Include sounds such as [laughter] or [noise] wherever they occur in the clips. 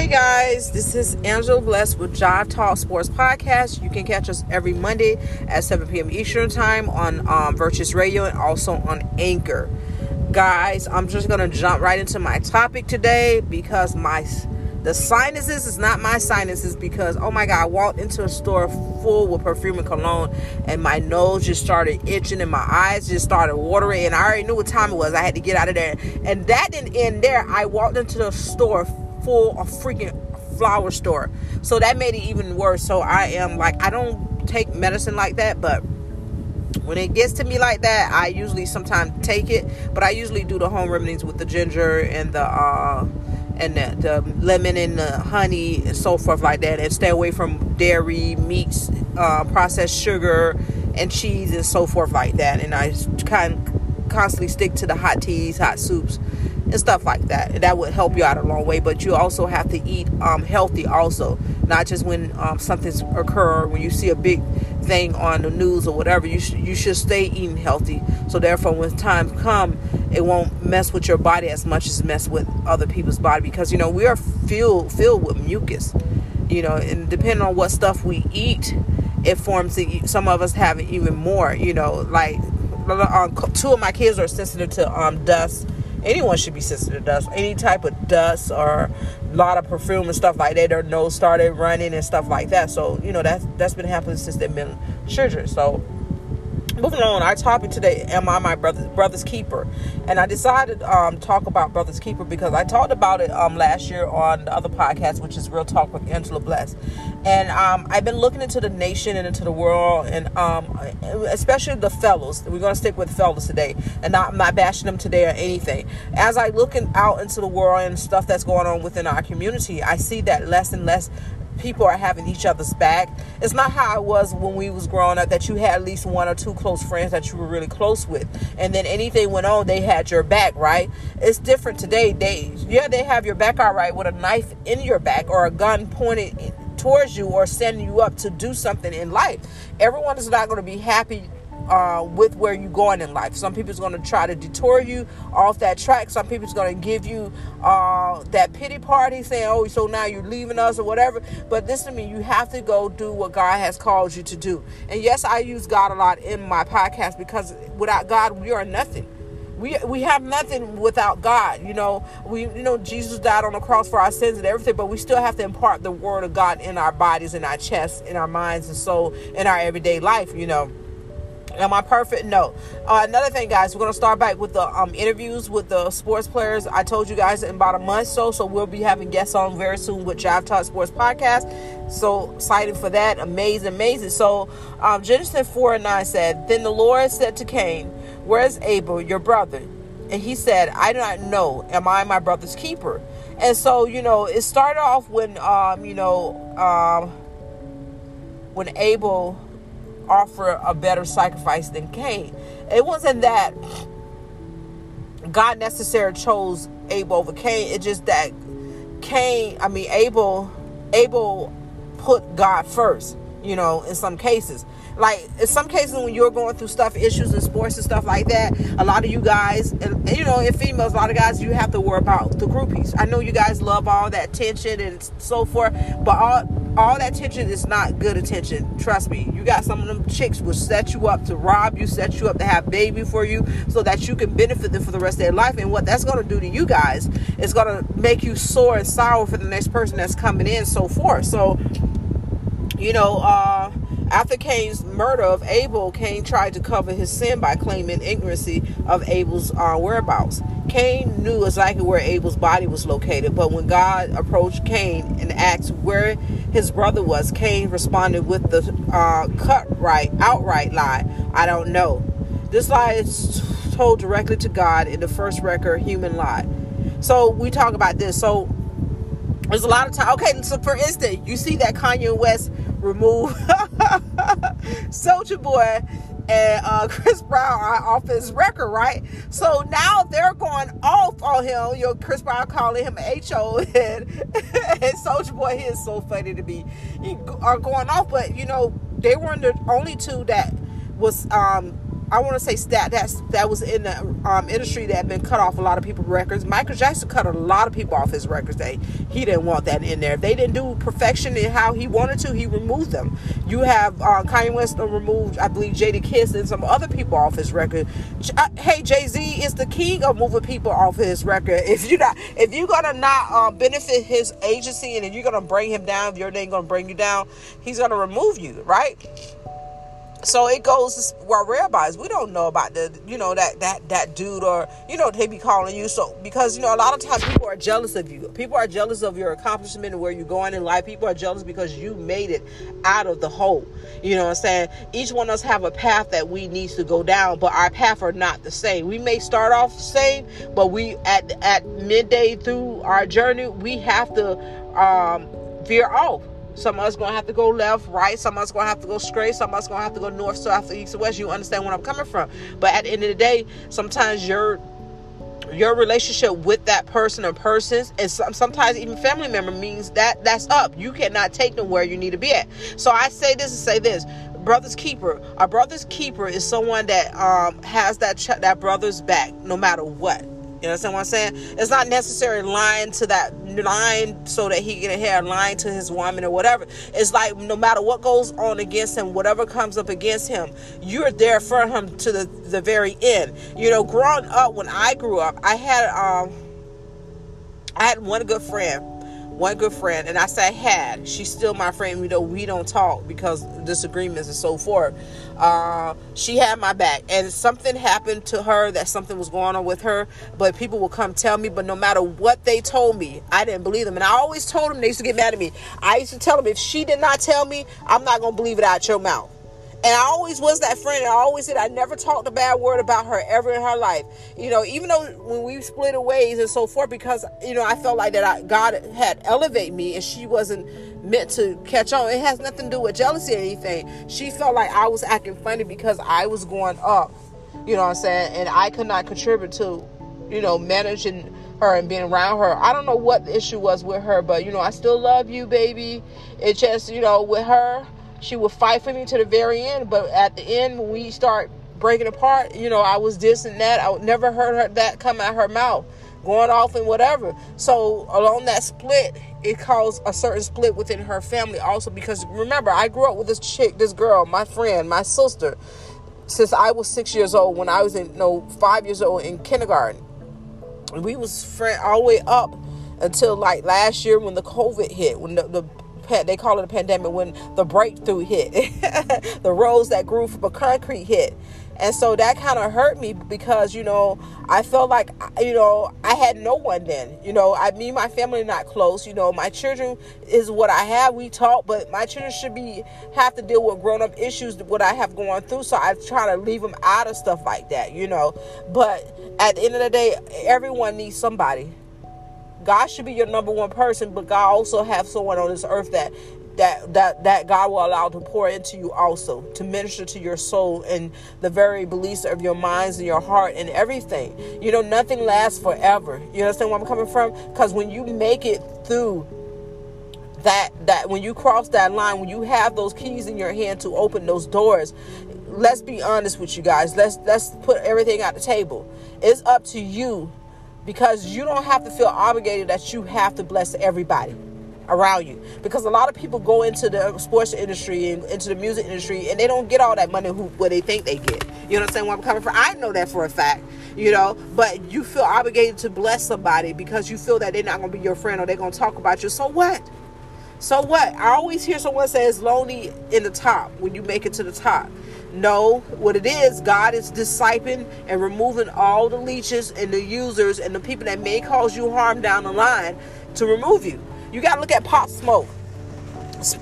Hey guys, this is Angela Bless with Jive Talk Sports Podcast. You can catch us every Monday at 7 p.m. Eastern Time on um, Virtuous Radio and also on Anchor. Guys, I'm just gonna jump right into my topic today because my the sinuses is not my sinuses because oh my god, I walked into a store full with perfume and cologne and my nose just started itching and my eyes just started watering and I already knew what time it was. I had to get out of there. And that didn't end there. I walked into the store full of freaking flower store. So that made it even worse. So I am like I don't take medicine like that, but when it gets to me like that, I usually sometimes take it, but I usually do the home remedies with the ginger and the uh and the, the lemon and the honey and so forth like that and stay away from dairy, meats, uh, processed sugar and cheese and so forth like that. And I kind of constantly stick to the hot teas, hot soups and stuff like that. That would help you out a long way. But you also have to eat um, healthy, also, not just when um, something's occur. When you see a big thing on the news or whatever, you should you should stay eating healthy. So therefore, when time come, it won't mess with your body as much as mess with other people's body because you know we are filled filled with mucus. You know, and depending on what stuff we eat, it forms. The, some of us have even more. You know, like um, two of my kids are sensitive to um, dust anyone should be sensitive to dust. Any type of dust or a lot of perfume and stuff like that. Their nose started running and stuff like that. So you know that's that's been happening since they've been children. So moving on, our topic today: Am I my brother, brother's keeper? And I decided um, talk about brother's keeper because I talked about it um, last year on the other podcast, which is Real Talk with Angela Bless. And um, I've been looking into the nation and into the world, and um, especially the fellows. We're going to stick with fellows today, and not not bashing them today or anything. As I looking out into the world and stuff that's going on within our community, I see that less and less people are having each other's back. It's not how it was when we was growing up that you had at least one or two close friends that you were really close with. And then anything went on, they had your back, right? It's different today. They yeah, they have your back all right with a knife in your back or a gun pointed towards you or setting you up to do something in life. Everyone is not going to be happy uh, with where you're going in life. Some people's going to try to detour you off that track. Some people's going to give you uh, that pity party saying, oh, so now you're leaving us or whatever. But listen to me, you have to go do what God has called you to do. And yes, I use God a lot in my podcast because without God, we are nothing we we have nothing without God. You know, we you know Jesus died on the cross for our sins and everything, but we still have to impart the word of God in our bodies, in our chests, in our minds and soul, in our everyday life. You know. Am I perfect? No. Uh, another thing, guys, we're gonna start back with the um, interviews with the sports players. I told you guys in about a month so, so we'll be having guests on very soon with Jive Talk Sports Podcast. So excited for that! Amazing, amazing. So um, Genesis four and nine said, "Then the Lord said to Cain, Where is Abel, your brother?" And he said, "I do not know. Am I my brother's keeper?" And so you know, it started off when um, you know um, when Abel offer a better sacrifice than Cain. It wasn't that God necessarily chose Abel over Cain. It's just that Cain, I mean Abel, Abel put God first. You know, in some cases, like in some cases when you're going through stuff, issues in sports and stuff like that, a lot of you guys, and, and you know, in females, a lot of guys, you have to worry about the groupies. I know you guys love all that tension and so forth, but all all that attention is not good attention. Trust me. You got some of them chicks will set you up to rob you, set you up to have baby for you so that you can benefit them for the rest of their life. And what that's to do to you guys is to make you sore and sour for the next person that's coming in, so forth. So, you know, uh, after Cain's murder of Abel, Cain tried to cover his sin by claiming ignorancy of Abel's uh, whereabouts. Cain knew exactly where Abel's body was located, but when God approached Cain and asked where his brother was, Cain responded with the uh, cut right, outright lie I don't know. This lie is told directly to God in the first record human lie. So we talk about this. So there's a lot of time. Okay, so for instance, you see that Kanye West remove [laughs] Soulja Boy and uh, Chris Brown are off his record, right? So now they're going off on him. You know, Chris Brown calling him HO [laughs] and, and Soulja Boy, he is so funny to me. He are going off, but you know, they weren't the only two that was um I want to say that that was in the um, industry that had been cut off a lot of people records. Michael Jackson cut a lot of people off his records. They he didn't want that in there. If they didn't do perfection in how he wanted to, he removed them. You have uh, Kanye West removed, I believe, Jadakiss and some other people off his record. Uh, hey, Jay Z is the king of moving people off his record. If you're not, if you're gonna not uh, benefit his agency and if you're gonna bring him down, if your name gonna bring you down, he's gonna remove you, right? So it goes where rabbis we don't know about the you know that that that dude or you know they be calling you. So because you know a lot of times people are jealous of you. People are jealous of your accomplishment and where you're going in life. People are jealous because you made it out of the hole. You know what i'm saying? Each one of us have a path that we need to go down but our path are not the same. We may start off the same but we at at midday through our journey we have to um veer off some of us gonna have to go left, right. Some of us gonna have to go straight. Some of us gonna have to go north, south, east, west. You understand where I'm coming from. But at the end of the day, sometimes your your relationship with that person or persons and sometimes even family member means that that's up you cannot take them where you need to be at so i say this and say this brother's keeper a brother's keeper is someone that um, has that ch- that brother's back no matter what you understand what I'm saying? It's not necessarily lying to that line so that he can hear lying to his woman or whatever. It's like no matter what goes on against him, whatever comes up against him, you're there for him to the, the very end. You know, growing up when I grew up, I had um I had one good friend one good friend, and I say had. She's still my friend, even though we don't talk because disagreements and so forth. Uh, she had my back, and something happened to her that something was going on with her. But people will come tell me, but no matter what they told me, I didn't believe them, and I always told them they used to get mad at me. I used to tell them if she did not tell me, I'm not gonna believe it out your mouth. And I always was that friend. I always said I never talked a bad word about her ever in her life. You know, even though when we split ways and so forth, because you know I felt like that I, God had elevated me, and she wasn't meant to catch on. It has nothing to do with jealousy or anything. She felt like I was acting funny because I was going up. You know what I'm saying? And I could not contribute to, you know, managing her and being around her. I don't know what the issue was with her, but you know, I still love you, baby. It just, you know, with her she would fight for me to the very end. But at the end, when we start breaking apart, you know, I was this and that. I never heard her that come out her mouth, going off and whatever. So along that split, it caused a certain split within her family also because remember, I grew up with this chick, this girl, my friend, my sister, since I was six years old. When I was in no five years old in kindergarten, we was friend all the way up until like last year when the COVID hit, when the, the they call it a pandemic when the breakthrough hit, [laughs] the roads that grew from a concrete hit. And so that kind of hurt me because, you know, I felt like, you know, I had no one then. You know, I me my family not close. You know, my children is what I have. We talk, but my children should be have to deal with grown up issues what I have going through. So I try to leave them out of stuff like that, you know. But at the end of the day, everyone needs somebody. God should be your number one person, but God also have someone on this earth that that that that God will allow to pour into you also to minister to your soul and the very beliefs of your minds and your heart and everything. You know, nothing lasts forever. You understand where I'm coming from? Because when you make it through that that when you cross that line, when you have those keys in your hand to open those doors, let's be honest with you guys. Let's let's put everything at the table. It's up to you because you don't have to feel obligated that you have to bless everybody around you. Because a lot of people go into the sports industry and into the music industry and they don't get all that money who what they think they get. You understand where i'm coming from i know that for a fact you know? But you feel obligated to bless somebody because you feel that they're not going to be your friend or they're going to talk about you. So what? So what? I always hear someone say it's lonely in the top when you make it to the top no, what it is, God is discipling and removing all the leeches and the users and the people that may cause you harm down the line to remove you. You got to look at Pop Smoke.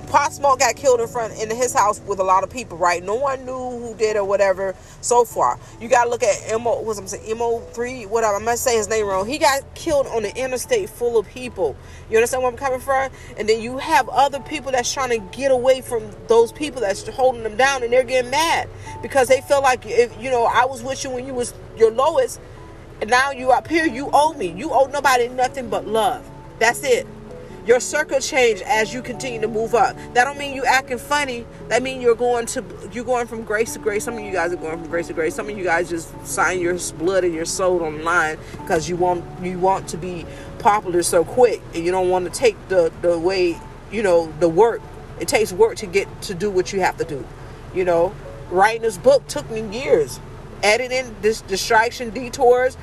Pop Smoke got killed in front in his house with a lot of people, right? No one knew who did or whatever so far. You gotta look at Mo what's I'm saying, Mo three, whatever. I must say his name wrong. He got killed on the interstate full of people. You understand where I'm coming from? And then you have other people that's trying to get away from those people that's holding them down and they're getting mad because they feel like if you know, I was with you when you was your lowest and now you up here, you owe me. You owe nobody nothing but love. That's it. Your circle change as you continue to move up. That don't mean you acting funny. That mean you're going to you're going from grace to grace. Some of you guys are going from grace to grace. Some of you guys just sign your blood and your soul online because you want you want to be popular so quick and you don't want to take the the way you know the work. It takes work to get to do what you have to do. You know, writing this book took me years. Editing this distraction detours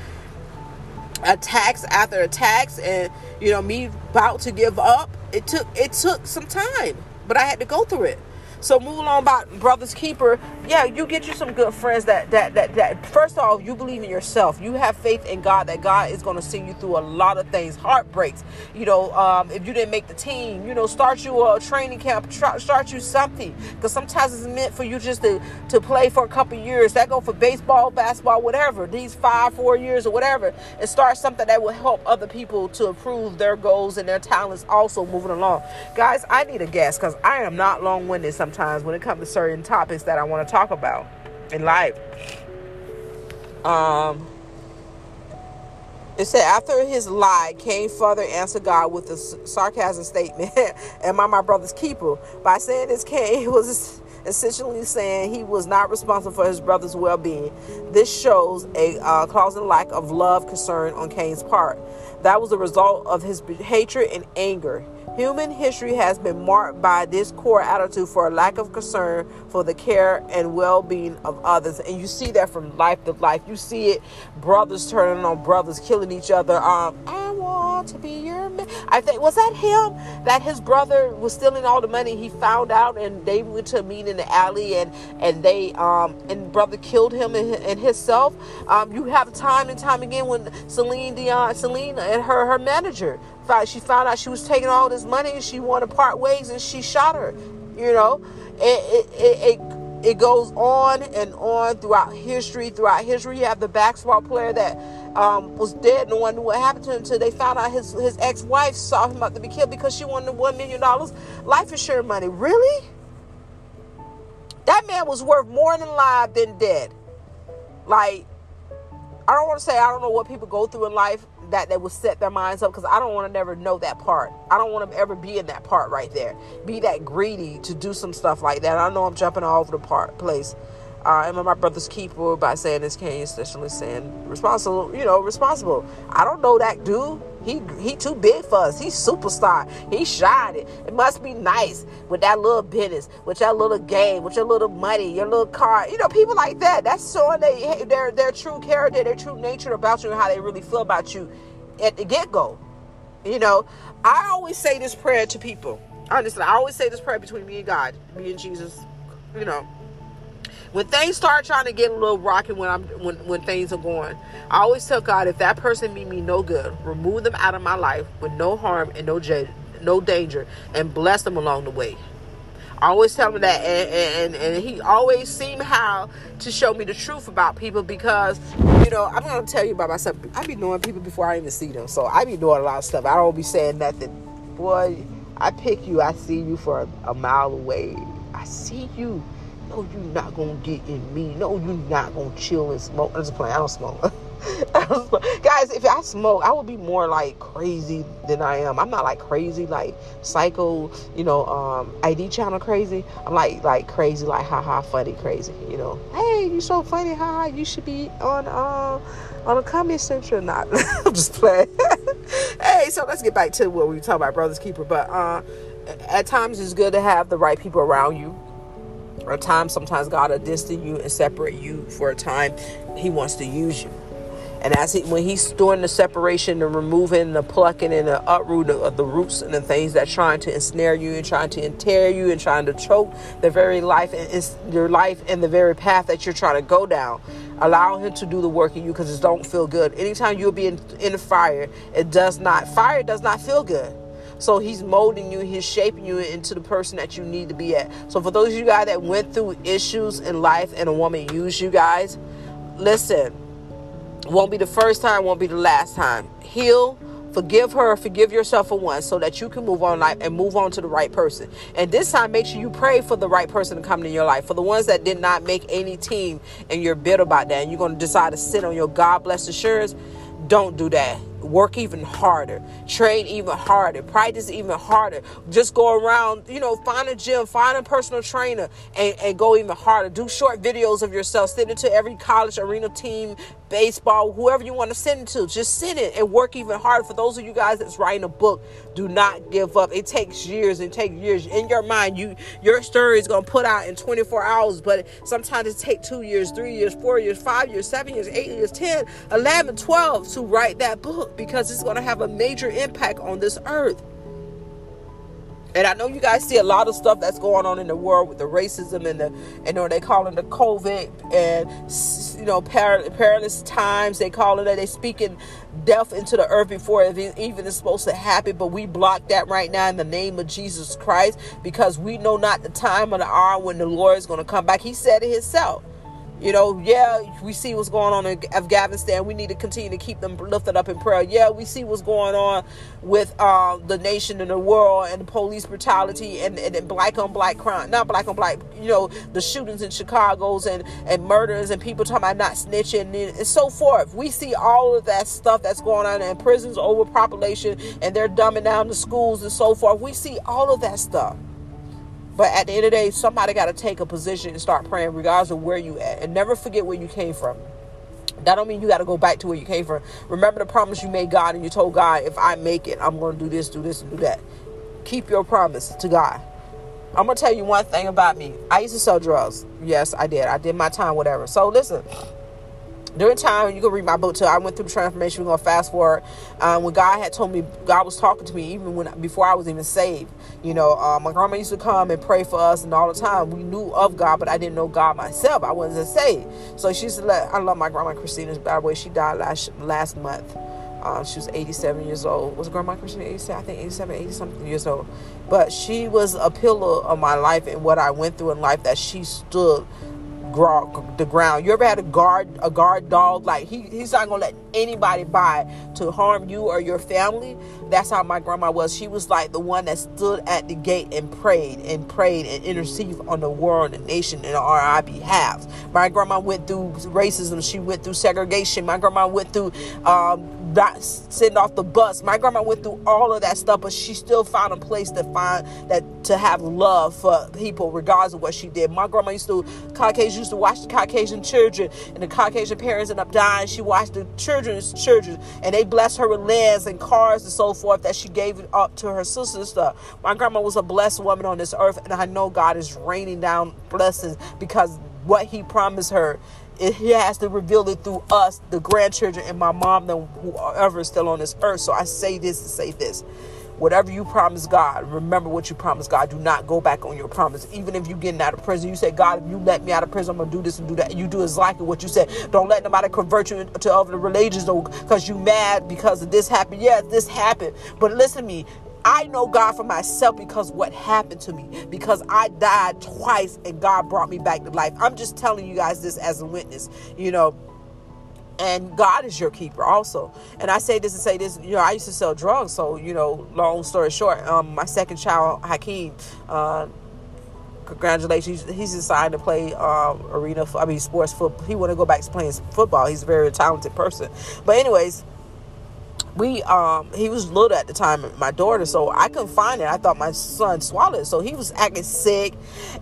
attacks after attacks and you know me about to give up it took it took some time but i had to go through it so moving on about brothers keeper, yeah, you get you some good friends that that that that first of all you believe in yourself. You have faith in God that God is to see you through a lot of things, heartbreaks. You know, um, if you didn't make the team, you know, start you a training camp, start you something because sometimes it's meant for you just to to play for a couple years. That go for baseball, basketball, whatever. These five, four years or whatever, and start something that will help other people to improve their goals and their talents. Also moving along, guys. I need a guest because I am not long winded sometimes when it comes to certain topics that I want to talk about in life. Um, it said after his lie, Cain further answered God with a sarcasm statement, [laughs] "Am I my brother's keeper?" By saying this, Cain [laughs] was essentially saying he was not responsible for his brother's well-being. This shows a uh, causing lack of love, concern on Cain's part. That was a result of his hatred and anger. Human history has been marked by this core attitude for a lack of concern for the care and well being of others. And you see that from life to life. You see it, brothers turning on brothers, killing each other. Um, I want to be your man. I think, was that him? That his brother was stealing all the money. He found out and they went to meet in the alley and, and they, um, and brother killed him and, and himself. Um, you have time and time again when Celine Dion, Celine and her, her manager she found out she was taking all this money and she wanted to part ways and she shot her. You know, it, it, it, it goes on and on throughout history. Throughout history, you have the basketball player that um, was dead. No one knew what happened to him until they found out his, his ex wife saw him about to be killed because she wanted $1 million life insurance money. Really? That man was worth more than alive than dead. Like, I don't want to say I don't know what people go through in life that they will set their minds up because I don't want to never know that part. I don't want to ever be in that part right there. Be that greedy to do some stuff like that. I know I'm jumping all over the part place. Uh, am I my brother's keeper by saying this case, essentially saying responsible, you know, responsible. I don't know that dude. He he too big for us. He's superstar. He shining. It must be nice with that little business, with that little game, with your little money, your little car. You know, people like that. That's showing they their their true character, their true nature about you, and how they really feel about you at the get go. You know, I always say this prayer to people. Honestly, I always say this prayer between me and God, me and Jesus. You know, when things start trying to get a little rocky when I'm when when things are going, I always tell God if that person mean me no good, remove them out of my life with no harm and no j- no danger, and bless them along the way. I always tell him that, and, and, and he always seem how to show me the truth about people because, you know, I'm gonna tell you about myself. I be knowing people before I even see them, so I be doing a lot of stuff. I don't be saying nothing. Boy, I pick you. I see you for a, a mile away. I see you. No, you're not gonna get in me. No, you're not gonna chill and smoke. I'm just playing. [laughs] I don't smoke. Guys, if I smoke, I would be more like crazy than I am. I'm not like crazy, like psycho, you know, um, ID channel crazy. I'm like like crazy, like haha funny crazy, you know. Hey, you so funny, haha. You should be on uh on a comedy central. Not, I'm just playing. [laughs] hey, so let's get back to what we were talking about, brothers keeper. But uh, at times it's good to have the right people around you or time sometimes God will distance you and separate you for a time. He wants to use you. And as he, when he's doing the separation, the removing, the plucking, and the uproot of the roots and the things that trying to ensnare you and trying to tear you and trying to choke the very life and your life and the very path that you're trying to go down, allow him to do the work in you because it don't feel good. Anytime you'll be in, in fire, it does not. Fire does not feel good. So he's molding you, he's shaping you into the person that you need to be at. So for those of you guys that went through issues in life and a woman used you guys, listen, won't be the first time, won't be the last time. Heal, forgive her, forgive yourself for once so that you can move on life and move on to the right person. And this time make sure you pray for the right person to come in your life. For the ones that did not make any team and you're bitter about that and you're going to decide to sit on your God blessed assurance, don't do that work even harder, train even harder, practice even harder. Just go around, you know, find a gym, find a personal trainer, and, and go even harder. Do short videos of yourself. Send it to every college arena team, baseball, whoever you want to send it to. Just send it and work even harder. For those of you guys that's writing a book, do not give up. It takes years and take years. In your mind, you your story is gonna put out in 24 hours, but sometimes it takes two years, three years, four years, five years, seven years, eight years, 10, 11, 12 to write that book because it's gonna have a major impact on this earth. And I know you guys see a lot of stuff that's going on in the world with the racism and the, you know, they call it the COVID and, you know, perilous times. They call it that they speaking death into the earth before it even is supposed to happen. But we block that right now in the name of Jesus Christ because we know not the time or the hour when the Lord is going to come back. He said it himself. You know, yeah, we see what's going on in Afghanistan. We need to continue to keep them lifted up in prayer. Yeah, we see what's going on with uh, the nation and the world and the police brutality and, and, and, black on black crime. Not black on black, you know, the shootings in Chicago's and, and murders and people talking about not snitching and, and so forth. We see all of that stuff that's going on in prisons, overpopulation, and they're dumbing down the schools and so forth. We see all of that stuff. But at the end of the day, somebody got to take a position and start praying, regardless of where you at, and never forget where you came from. That don't mean you got to go back to where you came from. Remember the promise you made God, and you told God, if I make it, I'm going to do this, do this, and do that. Keep your promise to God. I'm gonna tell you one thing about me. I used to sell drugs. Yes, I did. I did my time, whatever. So listen, during time you can read my book too i went through the transformation. We're going to fast forward. Um, when god had told me god was talking to me even when before i was even saved. You know uh, my grandma used to come and pray for us and all the time. We knew of god but i didn't know god myself. I wasn't saved. So she let i love my grandma christina. By the way she died last last month. Uh, she was 87 years old. Was Grandma Christina 87? I think 87, 80 something years old. But she was a pillar of my life and what I went through in life that she stood the ground. You ever had a guard a guard dog? Like he, he's not gonna let anybody by to harm you or your family. That's how my grandma was. She was like the one that stood at the gate and prayed and prayed and interceded on the world and nation and on our behalf. My grandma went through racism. She went through segregation. My grandma went through um, not sitting off the bus. My grandma went through all of that stuff, but she still found a place to find that to have love for people, regardless of what she did. My grandma used to Caucasian used to watch the Caucasian children, and the Caucasian parents end up dying. She watched the children's children, and they blessed her with lands and cars and so forth that she gave up to her sister and stuff. My grandma was a blessed woman on this earth, and I know God is raining down blessings because what He promised her it, he has to reveal it through us, the grandchildren, and my mom, and whoever is still on this earth. So I say this to say this. Whatever you promise God, remember what you promised God. Do not go back on your promise. Even if you're getting out of prison, you say, God, if you let me out of prison, I'm going to do this and do that. You do exactly what you said. Don't let nobody convert you to other religions because you mad because of this happened. Yes, this happened. But listen to me. I know God for myself because what happened to me, because I died twice and God brought me back to life. I'm just telling you guys this as a witness, you know. And God is your keeper also. And I say this and say this, you know, I used to sell drugs. So, you know, long story short, um, my second child, Hakeem, uh, congratulations. He's decided to play um, arena, I mean, sports football. He want to go back to playing football. He's a very talented person. But anyways, we um he was little at the time my daughter so i couldn't find it. I thought my son swallowed it. So he was acting sick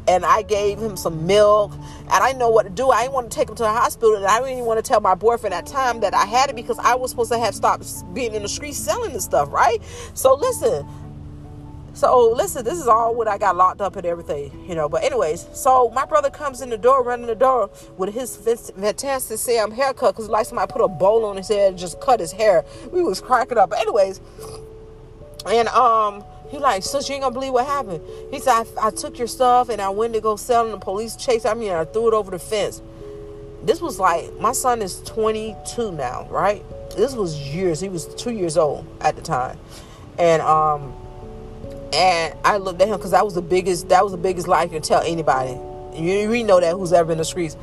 and i gave him some milk and i know what to do. I didn't want to take him to the hospital and i didn't even want to tell my boyfriend at time that i had it because i was supposed to have stopped being in the street selling the stuff right? So listen so listen, this is all what I got locked up and everything, you know. But anyways, so my brother comes in the door, running the door with his fantastic Sam haircut, cause like somebody put a bowl on his head and just cut his hair. We was cracking up. But anyways, and um, he like, sis, you ain't gonna believe what happened. He said, I, I took your stuff and I went to go sell, and the police chased I mean, I threw it over the fence. This was like my son is 22 now, right? This was years. He was two years old at the time, and um and I looked at him because that was the biggest that was the biggest lie you can tell anybody. You, we know that who's ever in the streets.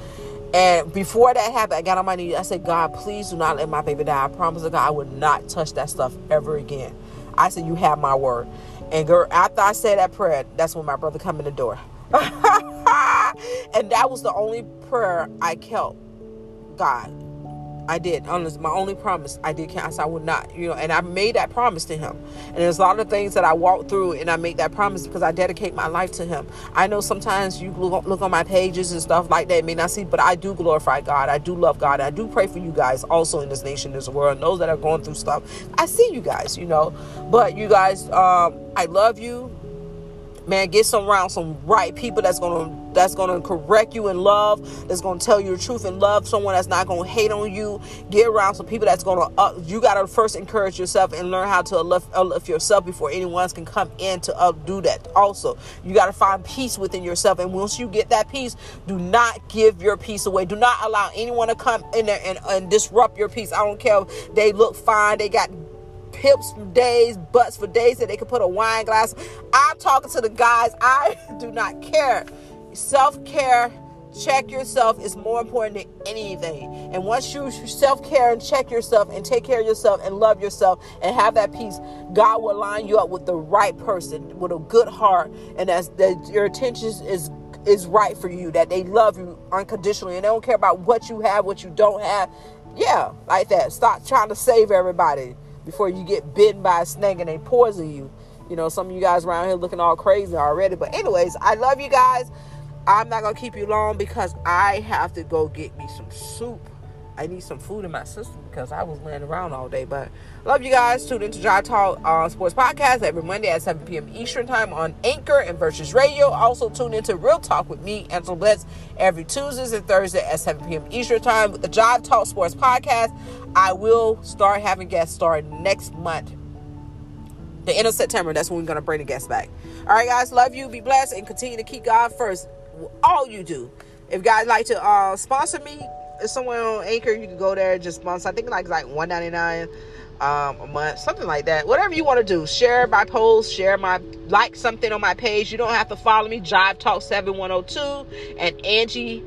And before that happened, I got on my knees. I said, God, please do not let my baby die. I promise to God I would not touch that stuff ever again. I said, You have my word. And girl, after I said that prayer, that's when my brother come in the door. [laughs] and that was the only prayer I kept God I did. Honest, my only promise. I did cancel. I would not. You know, and I made that promise to him. And there's a lot of things that I walk through, and I make that promise because I dedicate my life to him. I know sometimes you look, look on my pages and stuff like that, may not see, but I do glorify God. I do love God. I do pray for you guys also in this nation, this world, and those that are going through stuff. I see you guys, you know. But you guys, um, I love you man get some around some right people that's gonna that's gonna correct you in love that's gonna tell you the truth in love someone that's not gonna hate on you. Get around some people that's gonna uh, you gotta first encourage yourself and learn how to uplift, yourself before anyone else can come in to do that also. You gotta find peace within yourself and once you get that peace do not give your peace away. Do not allow anyone to come in there and, and disrupt your peace. I don't care if they look fine they got hips for days, butts for days that they can put a wine glass. I'm talking to the guys. I [laughs] do not care. Self care, check yourself is more important than anything. And once you self care and check yourself and take care of yourself and love yourself and have that peace, God will line you up with the right person with a good heart, and that your attention is is right for you. That they love you unconditionally and they don't care about what you have, what you don't have. Yeah, like that. Stop trying to save everybody before you get bitten by a snake and they poison you. You know, some of you guys around here looking all crazy already. But anyways, I love you guys. I'm not gonna keep you long because I have to go get me some soup. I need some food in my system because I was laying around all day. But love you guys. Tune into Jive Talk uh, Sports Podcast every Monday at 7 p.m. Eastern Time on Anchor and Versus Radio. Also tune into Real Talk with me, Angela Bless, every Tuesdays and Thursday at 7 p.m. Eastern Time with the Jive Talk Sports Podcast. I will start having guests start next month. The end of September, that's when we're gonna bring the guests back. All right, guys, love you, be blessed, and continue to keep God first. All you do. If guys like to uh, sponsor me, somewhere on Anchor, you can go there and just sponsor. I think like like one ninety nine um, a month, something like that. Whatever you want to do, share my post, share my like something on my page. You don't have to follow me, Jive Talk seven one zero two and Angie